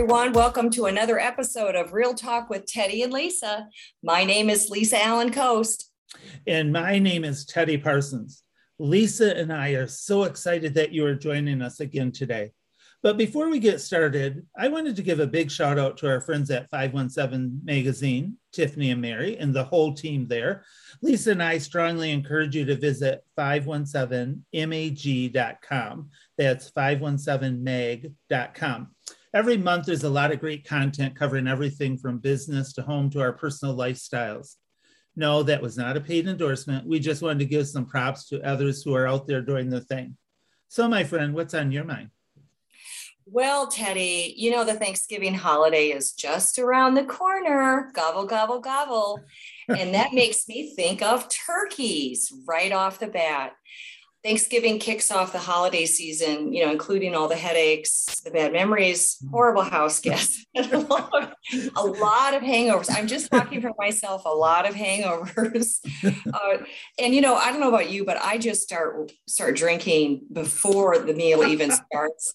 everyone. Welcome to another episode of Real Talk with Teddy and Lisa. My name is Lisa Allen Coast. And my name is Teddy Parsons. Lisa and I are so excited that you are joining us again today. But before we get started, I wanted to give a big shout out to our friends at 517 Magazine, Tiffany and Mary, and the whole team there. Lisa and I strongly encourage you to visit 517mag.com. That's 517mag.com. Every month, there's a lot of great content covering everything from business to home to our personal lifestyles. No, that was not a paid endorsement. We just wanted to give some props to others who are out there doing the thing. So, my friend, what's on your mind? Well, Teddy, you know, the Thanksgiving holiday is just around the corner. Gobble, gobble, gobble. and that makes me think of turkeys right off the bat. Thanksgiving kicks off the holiday season, you know, including all the headaches, the bad memories, horrible house guests, a, lot of, a lot of hangovers. I'm just talking for myself, a lot of hangovers. Uh, and you know, I don't know about you, but I just start start drinking before the meal even starts.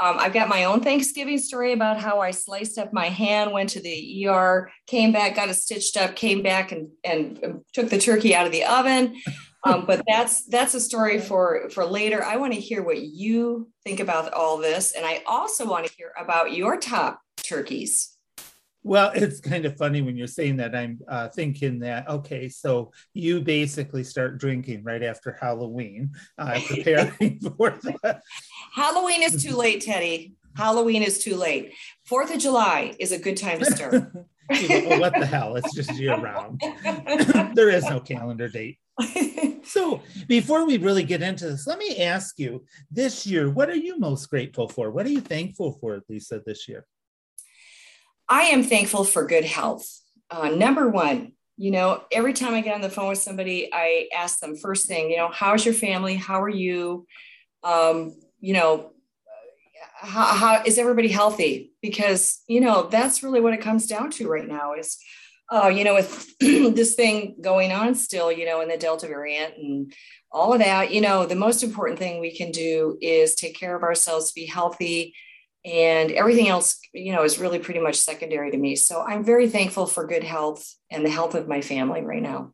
Um, I've got my own Thanksgiving story about how I sliced up my hand, went to the ER, came back, got it stitched up, came back and, and took the turkey out of the oven. Um, but that's that's a story for for later. I want to hear what you think about all this, and I also want to hear about your top turkeys. Well, it's kind of funny when you're saying that. I'm uh, thinking that okay, so you basically start drinking right after Halloween, uh, preparing for that. Halloween is too late, Teddy. Halloween is too late. Fourth of July is a good time to start. well, what the hell? It's just year round. there is no calendar date. so before we really get into this, let me ask you this year, what are you most grateful for? What are you thankful for, Lisa, this year? I am thankful for good health. Uh, number one, you know, every time I get on the phone with somebody, I ask them first thing, you know, how's your family? How are you? Um, you know, how, how is everybody healthy? Because, you know, that's really what it comes down to right now is uh, you know, with this thing going on still, you know, in the Delta variant and all of that, you know, the most important thing we can do is take care of ourselves, be healthy, and everything else, you know, is really pretty much secondary to me. So I'm very thankful for good health and the health of my family right now.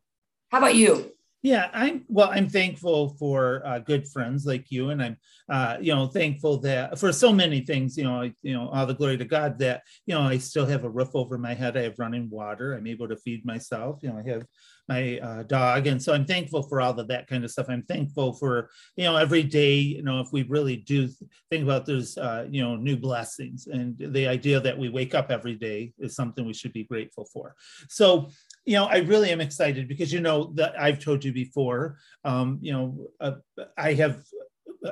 How about you? Yeah, I'm well. I'm thankful for uh, good friends like you, and I'm, uh, you know, thankful that for so many things. You know, I, you know, all the glory to God that you know I still have a roof over my head. I have running water. I'm able to feed myself. You know, I have my uh, dog, and so I'm thankful for all of that kind of stuff. I'm thankful for you know every day. You know, if we really do think about those, uh, you know new blessings, and the idea that we wake up every day is something we should be grateful for. So you know, I really am excited because you know that I've told you before. Um, you know, uh, I have,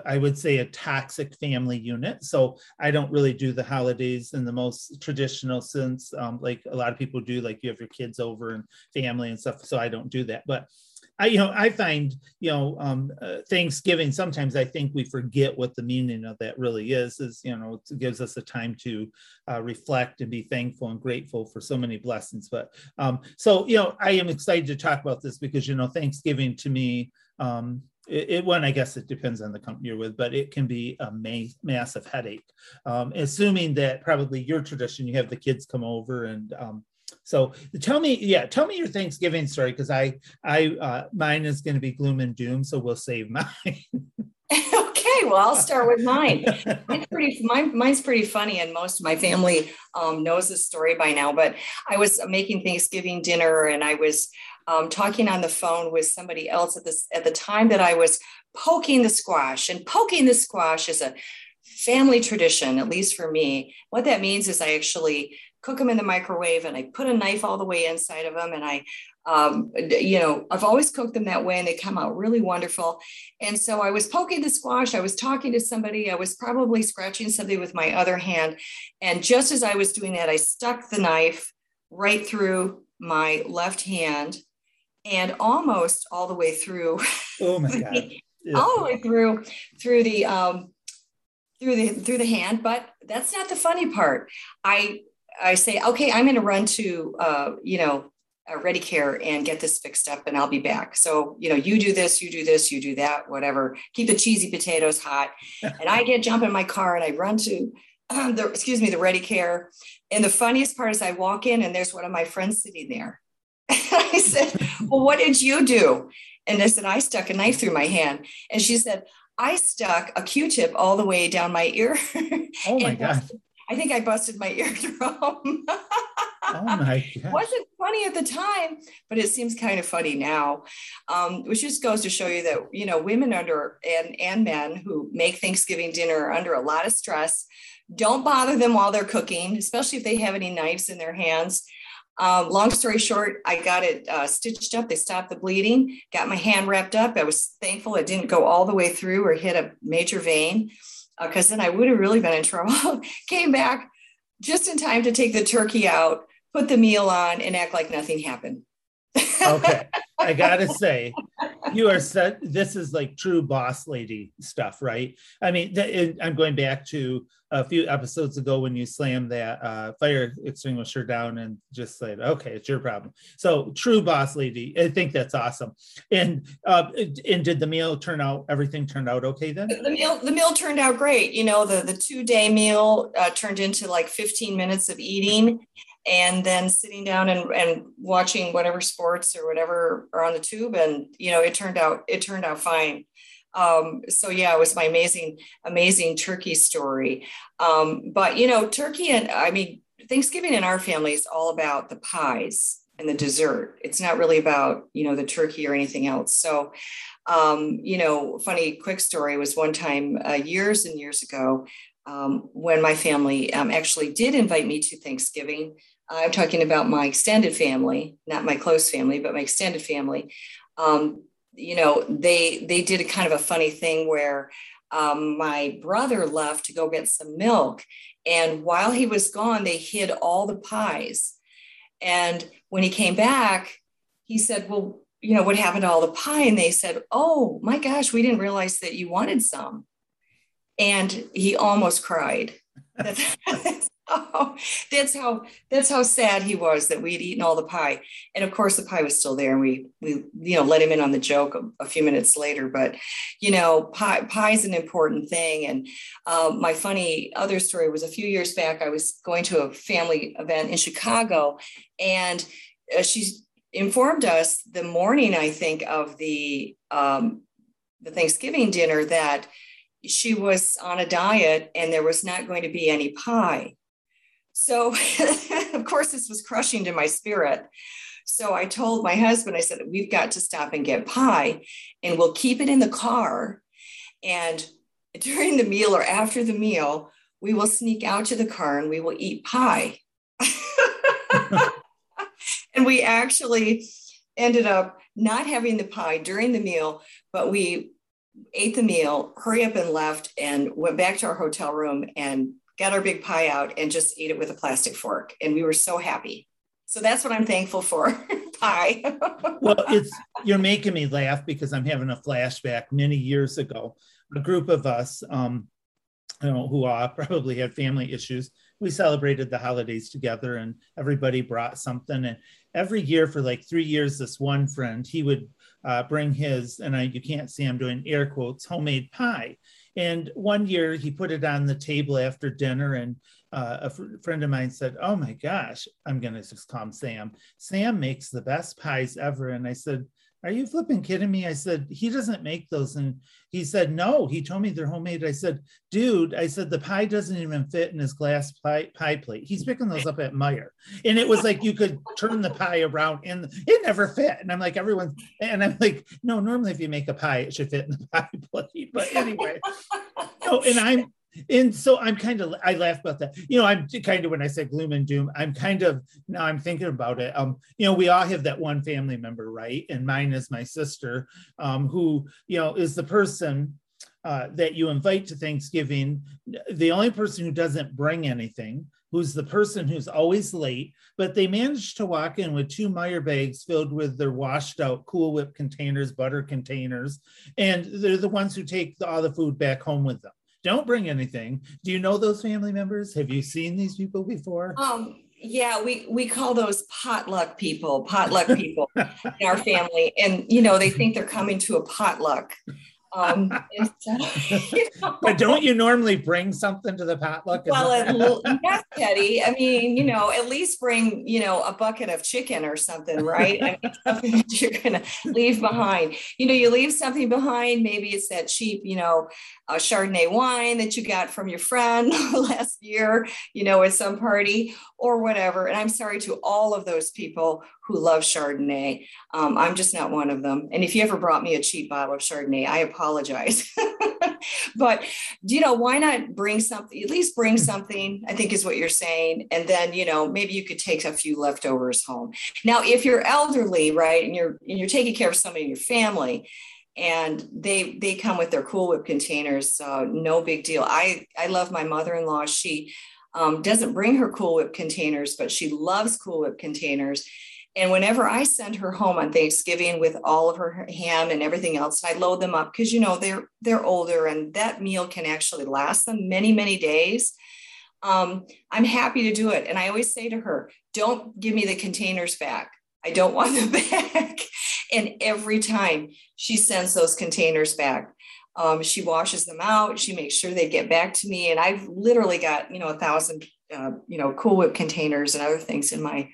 I would say, a toxic family unit. So I don't really do the holidays in the most traditional sense, um, like a lot of people do. Like you have your kids over and family and stuff. So I don't do that, but I, you know, I find, you know, um, uh, Thanksgiving, sometimes I think we forget what the meaning of that really is, is, you know, it gives us a time to uh, reflect and be thankful and grateful for so many blessings. But um, so, you know, I am excited to talk about this because, you know, Thanksgiving to me, um, it, one, I guess it depends on the company you're with, but it can be a ma- massive headache. Um, assuming that probably your tradition, you have the kids come over and, um, so tell me, yeah, tell me your Thanksgiving story because I, I, uh, mine is going to be gloom and doom, so we'll save mine. okay, well, I'll start with mine. Mine's pretty, mine, mine's pretty funny, and most of my family um, knows this story by now. But I was making Thanksgiving dinner, and I was um, talking on the phone with somebody else at this at the time that I was poking the squash, and poking the squash is a family tradition, at least for me. What that means is I actually cook them in the microwave and I put a knife all the way inside of them. And I, um, you know, I've always cooked them that way and they come out really wonderful. And so I was poking the squash, I was talking to somebody, I was probably scratching something with my other hand. And just as I was doing that, I stuck the knife right through my left hand and almost all the way through. Oh my God. Yeah. all the way through through the um through the through the hand but that's not the funny part i I say, okay, I'm going to run to, uh, you know, Ready Care and get this fixed up and I'll be back. So, you know, you do this, you do this, you do that, whatever. Keep the cheesy potatoes hot. and I get jump in my car and I run to um, the excuse me, the ready care. And the funniest part is I walk in and there's one of my friends sitting there. I said, Well, what did you do? And I said, I stuck a knife through my hand. And she said, I stuck a Q-tip all the way down my ear. Oh my God. I think I busted my eardrum. oh my God. Wasn't funny at the time, but it seems kind of funny now. Um, which just goes to show you that you know women under and and men who make Thanksgiving dinner are under a lot of stress. Don't bother them while they're cooking, especially if they have any knives in their hands. Um, long story short, I got it uh, stitched up. They stopped the bleeding, got my hand wrapped up. I was thankful it didn't go all the way through or hit a major vein because uh, then I would have really been in trouble. Came back just in time to take the turkey out, put the meal on, and act like nothing happened. okay. I gotta say, you are set. This is like true boss lady stuff, right? I mean, th- I'm going back to a few episodes ago when you slammed that uh, fire extinguisher down and just said, "Okay, it's your problem." So, true boss lady. I think that's awesome. And uh, and did the meal turn out? Everything turned out okay then? The meal the meal turned out great. You know, the the two day meal uh, turned into like 15 minutes of eating and then sitting down and, and watching whatever sports or whatever are on the tube and you know it turned out it turned out fine. Um, so yeah it was my amazing amazing turkey story. Um, but you know turkey and i mean thanksgiving in our family is all about the pies and the dessert. It's not really about you know the turkey or anything else. So um, you know funny quick story was one time uh, years and years ago um, when my family um, actually did invite me to Thanksgiving. I'm talking about my extended family, not my close family, but my extended family. Um, you know, they they did a kind of a funny thing where um, my brother left to go get some milk, and while he was gone, they hid all the pies. And when he came back, he said, "Well, you know, what happened to all the pie?" And they said, "Oh my gosh, we didn't realize that you wanted some." And he almost cried. that's how that's how sad he was that we'd eaten all the pie, and of course the pie was still there, and we we you know let him in on the joke a, a few minutes later. But you know, pie pie is an important thing. And um, my funny other story was a few years back. I was going to a family event in Chicago, and uh, she informed us the morning I think of the um, the Thanksgiving dinner that she was on a diet and there was not going to be any pie. So, of course, this was crushing to my spirit. So I told my husband, I said, we've got to stop and get pie and we'll keep it in the car. And during the meal or after the meal, we will sneak out to the car and we will eat pie. and we actually ended up not having the pie during the meal, but we ate the meal, hurry up and left, and went back to our hotel room and got our big pie out and just ate it with a plastic fork. And we were so happy. So that's what I'm thankful for pie. well, it's you're making me laugh because I'm having a flashback many years ago. A group of us, um, know, who uh, probably had family issues, we celebrated the holidays together and everybody brought something. And every year for like three years, this one friend, he would uh, bring his, and I, you can't see I'm doing air quotes, homemade pie. And one year he put it on the table after dinner, and uh, a fr- friend of mine said, Oh my gosh, I'm going to just call him Sam. Sam makes the best pies ever. And I said, are you flipping kidding me? I said, he doesn't make those. And he said, no, he told me they're homemade. I said, dude, I said, the pie doesn't even fit in his glass pie, pie plate. He's picking those up at Meijer. And it was like, you could turn the pie around and it never fit. And I'm like, everyone, and I'm like, no, normally if you make a pie, it should fit in the pie plate. But anyway, no, and I'm, and so I'm kind of I laugh about that. You know, I'm kind of when I say gloom and doom, I'm kind of now I'm thinking about it. Um, you know, we all have that one family member, right? And mine is my sister, um, who you know is the person uh, that you invite to Thanksgiving. The only person who doesn't bring anything, who's the person who's always late, but they manage to walk in with two Meijer bags filled with their washed out Cool Whip containers, butter containers, and they're the ones who take the, all the food back home with them don't bring anything. Do you know those family members? Have you seen these people before? Um, yeah, we we call those potluck people, potluck people in our family, and you know they think they're coming to a potluck. Um, so, you know. But don't you normally bring something to the potluck? Well, yes, Teddy. I mean, you know, at least bring, you know, a bucket of chicken or something, right? I mean, something that you're going to leave behind. You know, you leave something behind. Maybe it's that cheap, you know, uh, Chardonnay wine that you got from your friend last year, you know, at some party or whatever. And I'm sorry to all of those people who love Chardonnay. Um, I'm just not one of them. And if you ever brought me a cheap bottle of Chardonnay, I apologize. but you know, why not bring something? At least bring something. I think is what you're saying, and then you know maybe you could take a few leftovers home. Now, if you're elderly, right, and you're and you're taking care of somebody in your family, and they they come with their Cool Whip containers, so no big deal. I I love my mother-in-law. She um, doesn't bring her Cool Whip containers, but she loves Cool Whip containers. And whenever I send her home on Thanksgiving with all of her ham and everything else, I load them up because you know they're they're older and that meal can actually last them many many days. Um, I'm happy to do it, and I always say to her, "Don't give me the containers back. I don't want them back." and every time she sends those containers back, um, she washes them out. She makes sure they get back to me, and I've literally got you know a thousand uh, you know Cool Whip containers and other things in my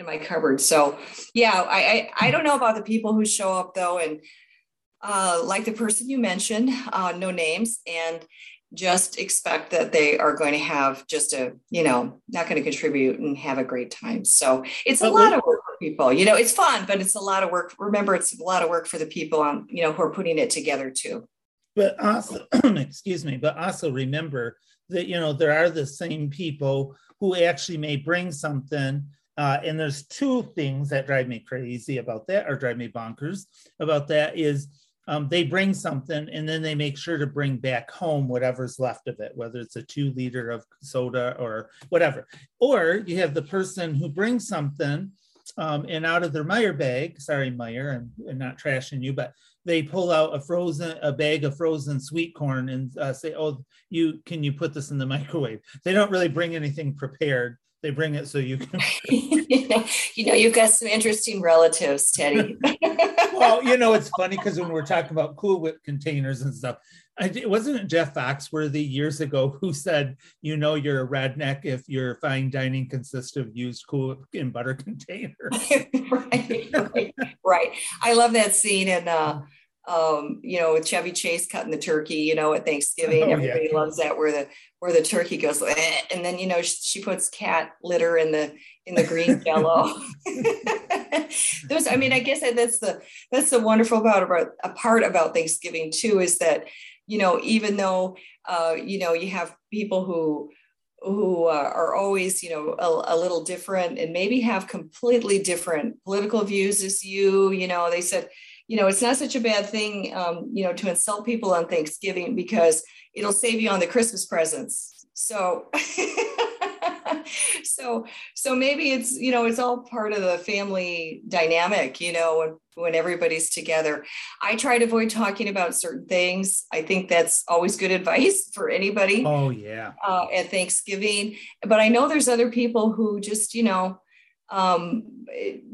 in my cupboard. So yeah, I, I, I don't know about the people who show up though, and uh, like the person you mentioned, uh, no names, and just expect that they are going to have just a you know not going to contribute and have a great time. So it's a lot of work for people. You know, it's fun, but it's a lot of work. Remember, it's a lot of work for the people on you know who are putting it together too. But also, excuse me, but also remember that you know there are the same people who actually may bring something uh, and there's two things that drive me crazy about that, or drive me bonkers about that is um, they bring something and then they make sure to bring back home whatever's left of it, whether it's a two liter of soda or whatever. Or you have the person who brings something um, and out of their Meijer bag, sorry, Meijer, I'm, I'm, not trashing you, but they pull out a frozen, a bag of frozen sweet corn and uh, say, oh, you, can you put this in the microwave? They don't really bring anything prepared they bring it so you can you know you've got some interesting relatives teddy well you know it's funny because when we're talking about cool whip containers and stuff it wasn't Jeff Foxworthy years ago who said, "You know, you're a redneck if your fine dining consists of used cool and butter containers." right, right, right. I love that scene in uh, um, you know, with Chevy Chase cutting the turkey, you know, at Thanksgiving, oh, everybody yeah. loves that where the where the turkey goes, eh, and then you know she, she puts cat litter in the in the green jello. Those, I mean, I guess that's the that's the wonderful about about a part about Thanksgiving too is that you know even though uh, you know you have people who who uh, are always you know a, a, little different and maybe have completely different political views as you you know they said you know, it's not such a bad thing, um, you know, to insult people on Thanksgiving because it'll save you on the Christmas presents. So, so, so maybe it's, you know, it's all part of the family dynamic, you know, when, when everybody's together. I try to avoid talking about certain things. I think that's always good advice for anybody. Oh, yeah. Uh, at Thanksgiving. But I know there's other people who just, you know, um,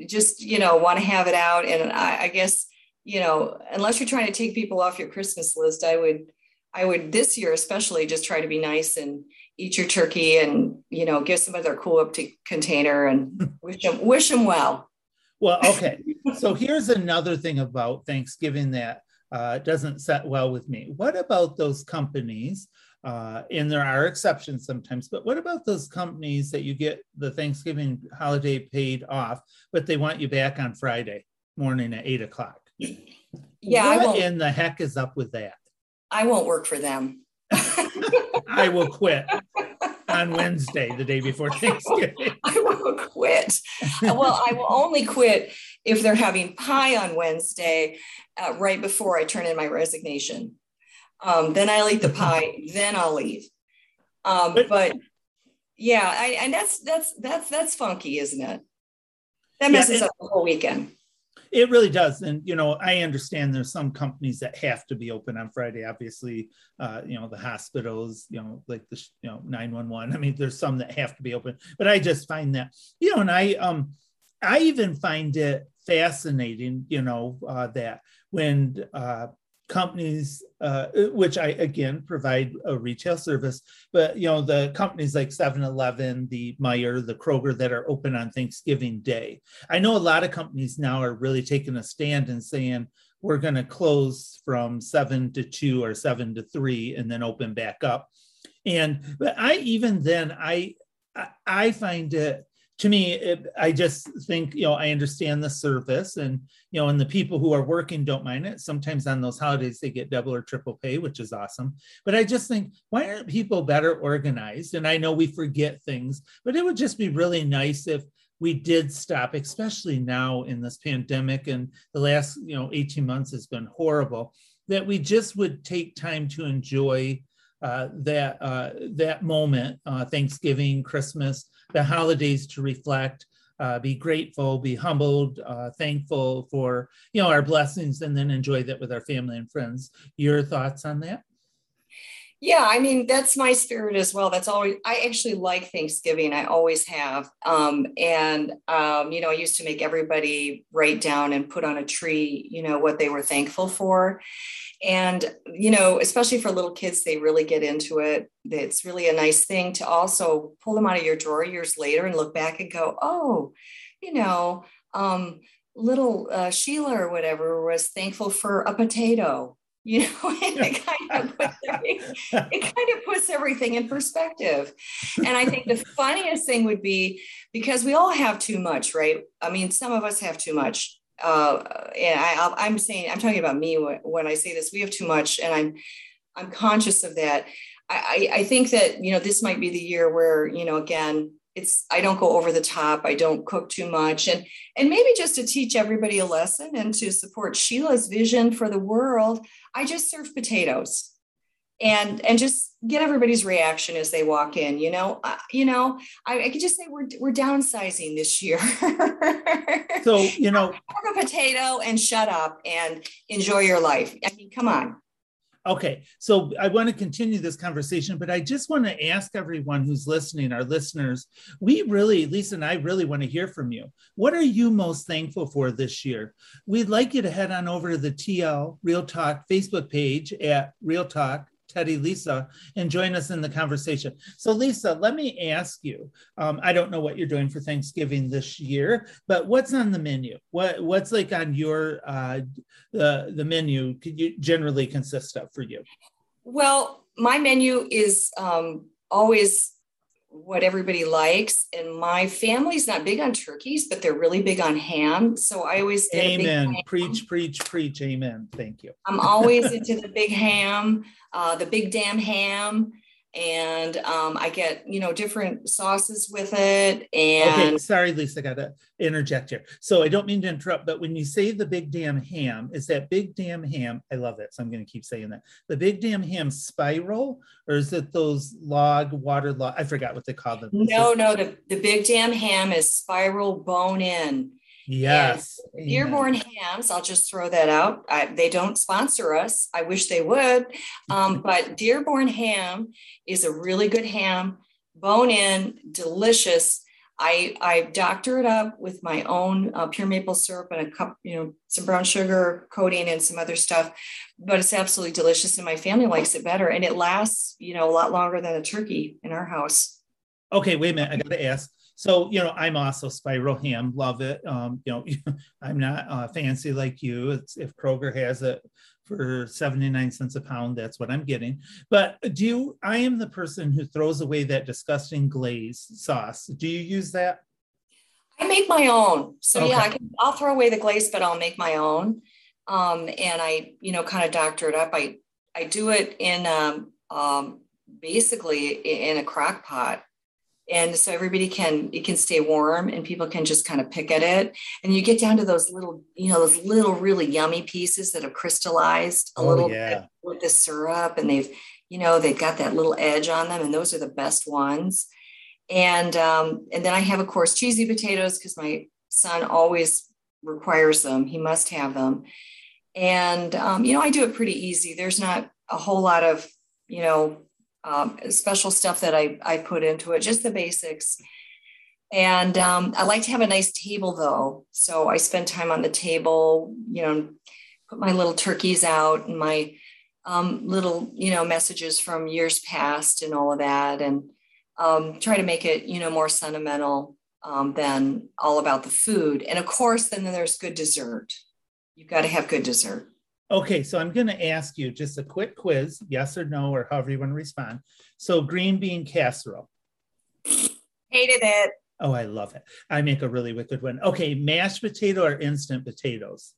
just, you know, want to have it out. And I, I guess, you know, unless you're trying to take people off your Christmas list, I would, I would this year especially just try to be nice and eat your turkey and you know give some of their cool up to container and wish them wish them well. Well, okay. so here's another thing about Thanksgiving that uh, doesn't set well with me. What about those companies? Uh, and there are exceptions sometimes, but what about those companies that you get the Thanksgiving holiday paid off, but they want you back on Friday morning at eight o'clock? Yeah, what in the heck is up with that? I won't work for them. I will quit on Wednesday, the day before Thanksgiving. I will quit. well, I will only quit if they're having pie on Wednesday, uh, right before I turn in my resignation. Um, then I'll eat the pie. then I'll leave. Um, but, but, yeah, I, and that's that's that's that's funky, isn't it? That messes yeah, it, up the whole weekend. It really does, and you know, I understand there's some companies that have to be open on Friday. Obviously, uh, you know, the hospitals, you know, like the you know 911. I mean, there's some that have to be open, but I just find that you know, and I um, I even find it fascinating, you know, uh, that when uh, companies, uh, which I again provide a retail service, but you know the companies like 7-Eleven, the Meijer, the Kroger that are open on Thanksgiving Day. I know a lot of companies now are really taking a stand and saying we're going to close from seven to two or seven to three and then open back up. And but I even then I I find it to me, it, I just think, you know, I understand the service and, you know, and the people who are working don't mind it. Sometimes on those holidays, they get double or triple pay, which is awesome. But I just think, why aren't people better organized? And I know we forget things, but it would just be really nice if we did stop, especially now in this pandemic and the last, you know, 18 months has been horrible, that we just would take time to enjoy uh, that uh, that moment, uh, Thanksgiving, Christmas, the holidays to reflect, uh, be grateful, be humbled, uh, thankful for you know our blessings, and then enjoy that with our family and friends. Your thoughts on that? Yeah, I mean that's my spirit as well. That's always I actually like Thanksgiving. I always have, um, and um, you know I used to make everybody write down and put on a tree, you know, what they were thankful for, and, you know, especially for little kids, they really get into it. It's really a nice thing to also pull them out of your drawer years later and look back and go, oh, you know, um, little uh, Sheila or whatever was thankful for a potato. You know, it kind of puts it kind of puts everything in perspective. And I think the funniest thing would be because we all have too much, right? I mean, some of us have too much uh, and I, I'm saying, I'm talking about me when I say this, we have too much and I'm, I'm conscious of that. I, I think that, you know, this might be the year where, you know, again, it's, I don't go over the top. I don't cook too much and, and maybe just to teach everybody a lesson and to support Sheila's vision for the world. I just serve potatoes and and just get everybody's reaction as they walk in you know uh, you know I, I, could just say we're we're downsizing this year so you know have a potato and shut up and enjoy your life i mean come on okay so i want to continue this conversation but i just want to ask everyone who's listening our listeners we really lisa and i really want to hear from you. What are you most thankful for this year? We'd like you to head on over to the tl real talk facebook page at real talk Teddy, Lisa, and join us in the conversation. So, Lisa, let me ask you. Um, I don't know what you're doing for Thanksgiving this year, but what's on the menu? What what's like on your uh, the the menu? Could you generally consist of for you? Well, my menu is um, always what everybody likes. And my family's not big on turkeys, but they're really big on ham. So I always get Amen. Preach, preach, preach. Amen. Thank you. I'm always into the big ham, uh, the big damn ham and um, I get you know different sauces with it. And okay, sorry, Lisa, I gotta interject here. So I don't mean to interrupt, but when you say the big damn ham, is that big damn ham? I love it, so I'm gonna keep saying that. The big damn ham spiral, or is it those log water log? I forgot what they call them. No, no, the, the big damn ham is spiral bone in. Yes. Dearborn hams, I'll just throw that out. I, they don't sponsor us. I wish they would. Um, but Dearborn ham is a really good ham, bone in, delicious. I, I doctor it up with my own uh, pure maple syrup and a cup, you know, some brown sugar coating and some other stuff, but it's absolutely delicious and my family likes it better and it lasts, you know, a lot longer than a turkey in our house. Okay, wait a minute. I got to ask. So, you know, I'm also spiral ham, love it. Um, you know, I'm not uh, fancy like you. It's if Kroger has it for 79 cents a pound, that's what I'm getting. But do you, I am the person who throws away that disgusting glaze sauce. Do you use that? I make my own. So okay. yeah, I can, I'll throw away the glaze, but I'll make my own. Um, and I, you know, kind of doctor it up. I, I do it in, um, um, basically in a crock pot and so everybody can it can stay warm and people can just kind of pick at it. And you get down to those little you know those little really yummy pieces that have crystallized a oh, little yeah. bit with the syrup and they've you know they've got that little edge on them and those are the best ones. And um, and then i have of course cheesy potatoes because my son always requires them. He must have them. And um, you know i do it pretty easy. There's not a whole lot of you know um, special stuff that I, I put into it, just the basics. And um, I like to have a nice table though. So I spend time on the table, you know, put my little turkeys out and my um, little, you know, messages from years past and all of that, and um, try to make it, you know, more sentimental um, than all about the food. And of course, then there's good dessert. You've got to have good dessert. Okay, so I'm going to ask you just a quick quiz, yes or no, or however you want to respond. So, green bean casserole. Hated it. Oh, I love it. I make a really wicked one. Okay, mashed potato or instant potatoes?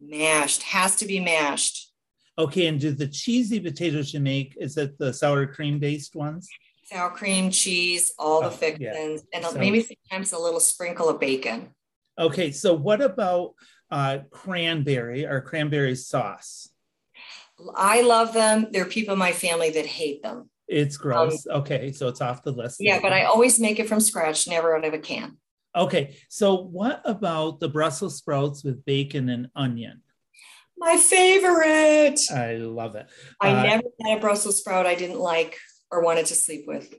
Mashed. Has to be mashed. Okay, and do the cheesy potatoes you make, is it the sour cream based ones? Sour cream, cheese, all the oh, fixings, yeah. and Sounds- maybe sometimes a little sprinkle of bacon. Okay, so what about uh, cranberry or cranberry sauce? I love them. There are people in my family that hate them. It's gross. okay, so it's off the list. Um, Yeah, but I always make it from scratch, never out of a can. Okay, so what about the Brussels sprouts with bacon and onion? My favorite. I love it. I Uh, never had a Brussels sprout I didn't like or wanted to sleep with.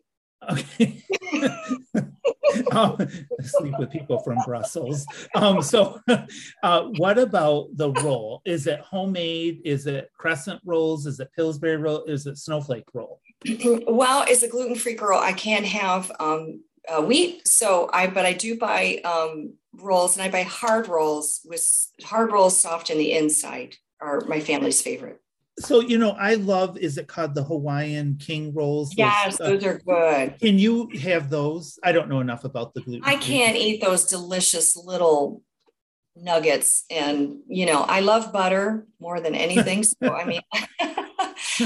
Okay. um, sleep with people from Brussels. Um, so, uh, what about the roll? Is it homemade? Is it crescent rolls? Is it Pillsbury roll? Is it snowflake roll? well, as a gluten-free girl, I can't have um, uh, wheat. So I, but I do buy um, rolls, and I buy hard rolls with hard rolls soft in the inside. Are my family's favorite. So, you know, I love. Is it called the Hawaiian King rolls? Those, Yes, uh, those are good. can you have those? I don't know enough about the gluten. I can't eat those delicious little nuggets, and you know, I love butter more than anything. So I mean.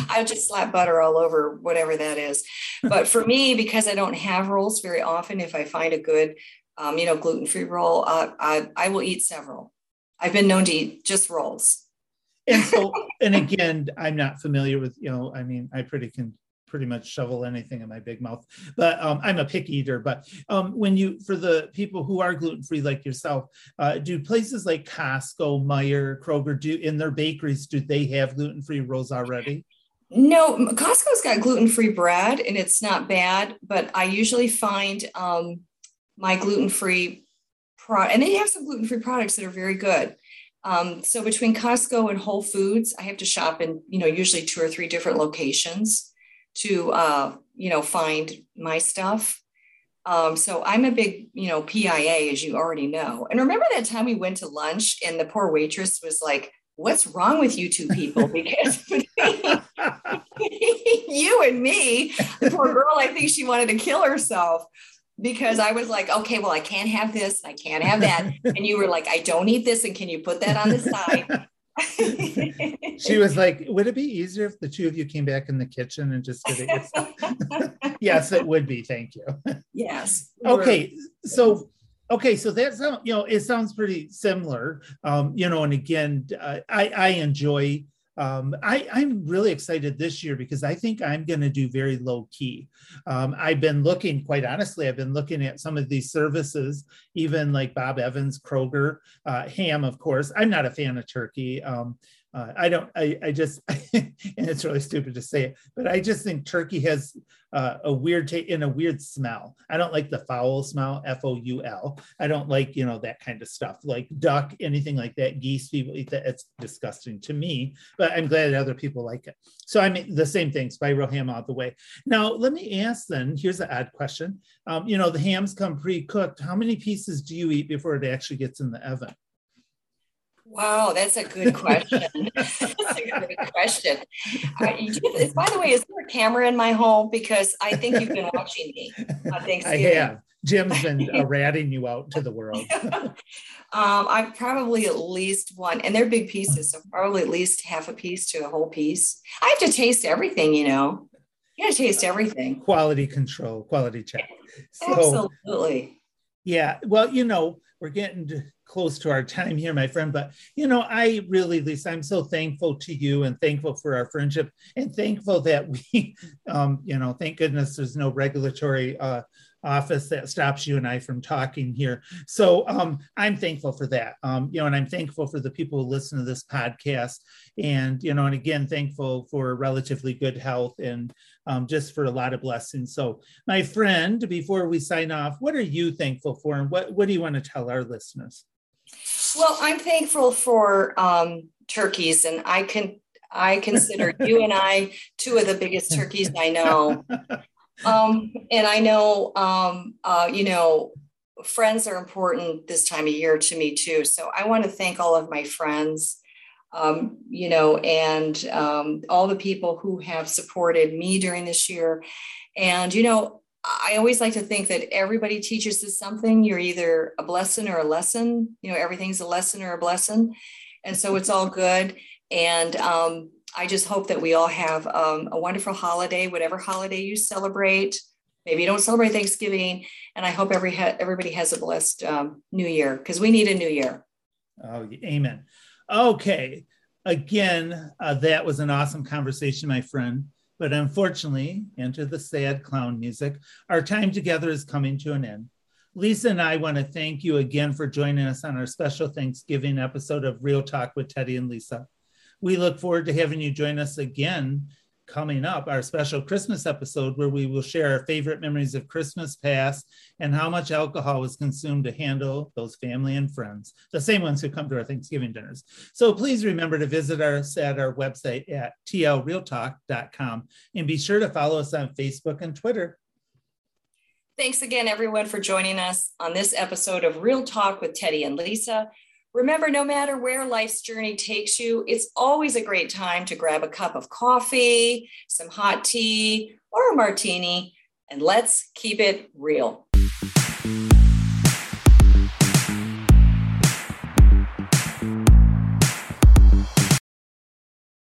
I just slap butter all over whatever that is. But for me, because I don't have rolls very often, if I find a good, um, you know, gluten-free roll, uh, I, I will eat several. I've been known to eat just rolls. And so and again i'm not familiar with you know i mean i pretty can pretty much shovel anything in my big mouth but um, i'm a pick eater but um, when you for the people who are gluten-free like yourself uh, do places like costco Meijer kroger do in their bakeries do they have gluten-free rolls already No, Costco's got gluten-free bread and it's not bad, but I usually find um, my gluten-free product, and they have some gluten-free products that are very good. Um, so between Costco and Whole Foods, I have to shop in, you know, usually two or three different locations to, uh, you know, find my stuff. Um, so I'm a big, you know, PIA, as you already know. And remember that time we went to lunch and the poor waitress was like, what's wrong with you two people? Because you and me, the poor girl, I think she wanted to kill herself because I was like, okay, well, I can't have this, I can't have that. And you were like, I don't eat this, and can you put that on the side? she was like would it be easier if the two of you came back in the kitchen and just did it yes it would be thank you yes. okay so okay so that's you know it sounds pretty similar um you know and again uh, i i enjoy um, I, I'm really excited this year because I think I'm going to do very low key. Um, I've been looking, quite honestly, I've been looking at some of these services, even like Bob Evans, Kroger, uh, ham, of course. I'm not a fan of turkey. Um, uh, I don't, I, I just, and it's really stupid to say it, but I just think turkey has uh, a weird taste in a weird smell. I don't like the foul smell, F O U L. I don't like, you know, that kind of stuff like duck, anything like that. Geese, people eat that. It's disgusting to me, but I'm glad that other people like it. So I mean, the same thing, spiral ham all the way. Now, let me ask then, here's an odd question. Um, you know, the hams come pre cooked. How many pieces do you eat before it actually gets in the oven? Wow, that's a good question. that's a good question. Uh, you by the way, is there a camera in my home? Because I think you've been watching me on I have. Jim's been uh, ratting you out to the world. um, I've probably at least one, and they're big pieces, so probably at least half a piece to a whole piece. I have to taste everything, you know. You gotta taste everything. quality control, quality check. So, Absolutely. yeah, well, you know, we're getting to- close to our time here, my friend, but you know, I really, Lisa, I'm so thankful to you and thankful for our friendship and thankful that we, um, you know, thank goodness there's no regulatory uh, office that stops you and I from talking here. So um, I'm thankful for that. Um, you know, and I'm thankful for the people who listen to this podcast. And, you know, and again, thankful for relatively good health and um, just for a lot of blessings. So, my friend, before we sign off, what are you thankful for? And what, what do you want to tell our listeners? Well, I'm thankful for um, turkeys, and I can I consider you and I two of the biggest turkeys I know. Um, and I know, um, uh, you know, friends are important this time of year to me too. So I want to thank all of my friends, um, you know, and um, all the people who have supported me during this year. And, you know, I always like to think that everybody teaches us something. You're either a blessing or a lesson. You know, everything's a lesson or a blessing. And so it's all good. And um, I just hope that we all have um, a wonderful holiday, whatever holiday you celebrate. Maybe you don't celebrate Thanksgiving, and I hope every ha- everybody has a blessed um, New Year because we need a New Year. Oh, amen. Okay, again, uh, that was an awesome conversation, my friend. But unfortunately, enter the sad clown music. Our time together is coming to an end. Lisa and I want to thank you again for joining us on our special Thanksgiving episode of Real Talk with Teddy and Lisa. We look forward to having you join us again coming up, our special Christmas episode, where we will share our favorite memories of Christmas past and how much alcohol was consumed to handle those family and friends, the same ones who come to our Thanksgiving dinners. So please remember to visit us at our website at tlrealtalk.com and be sure to follow us on Facebook and Twitter. Thanks again, everyone, for joining us on this episode of Real Talk with Teddy and Lisa. Remember, no matter where life's journey takes you, it's always a great time to grab a cup of coffee, some hot tea, or a martini, and let's keep it real.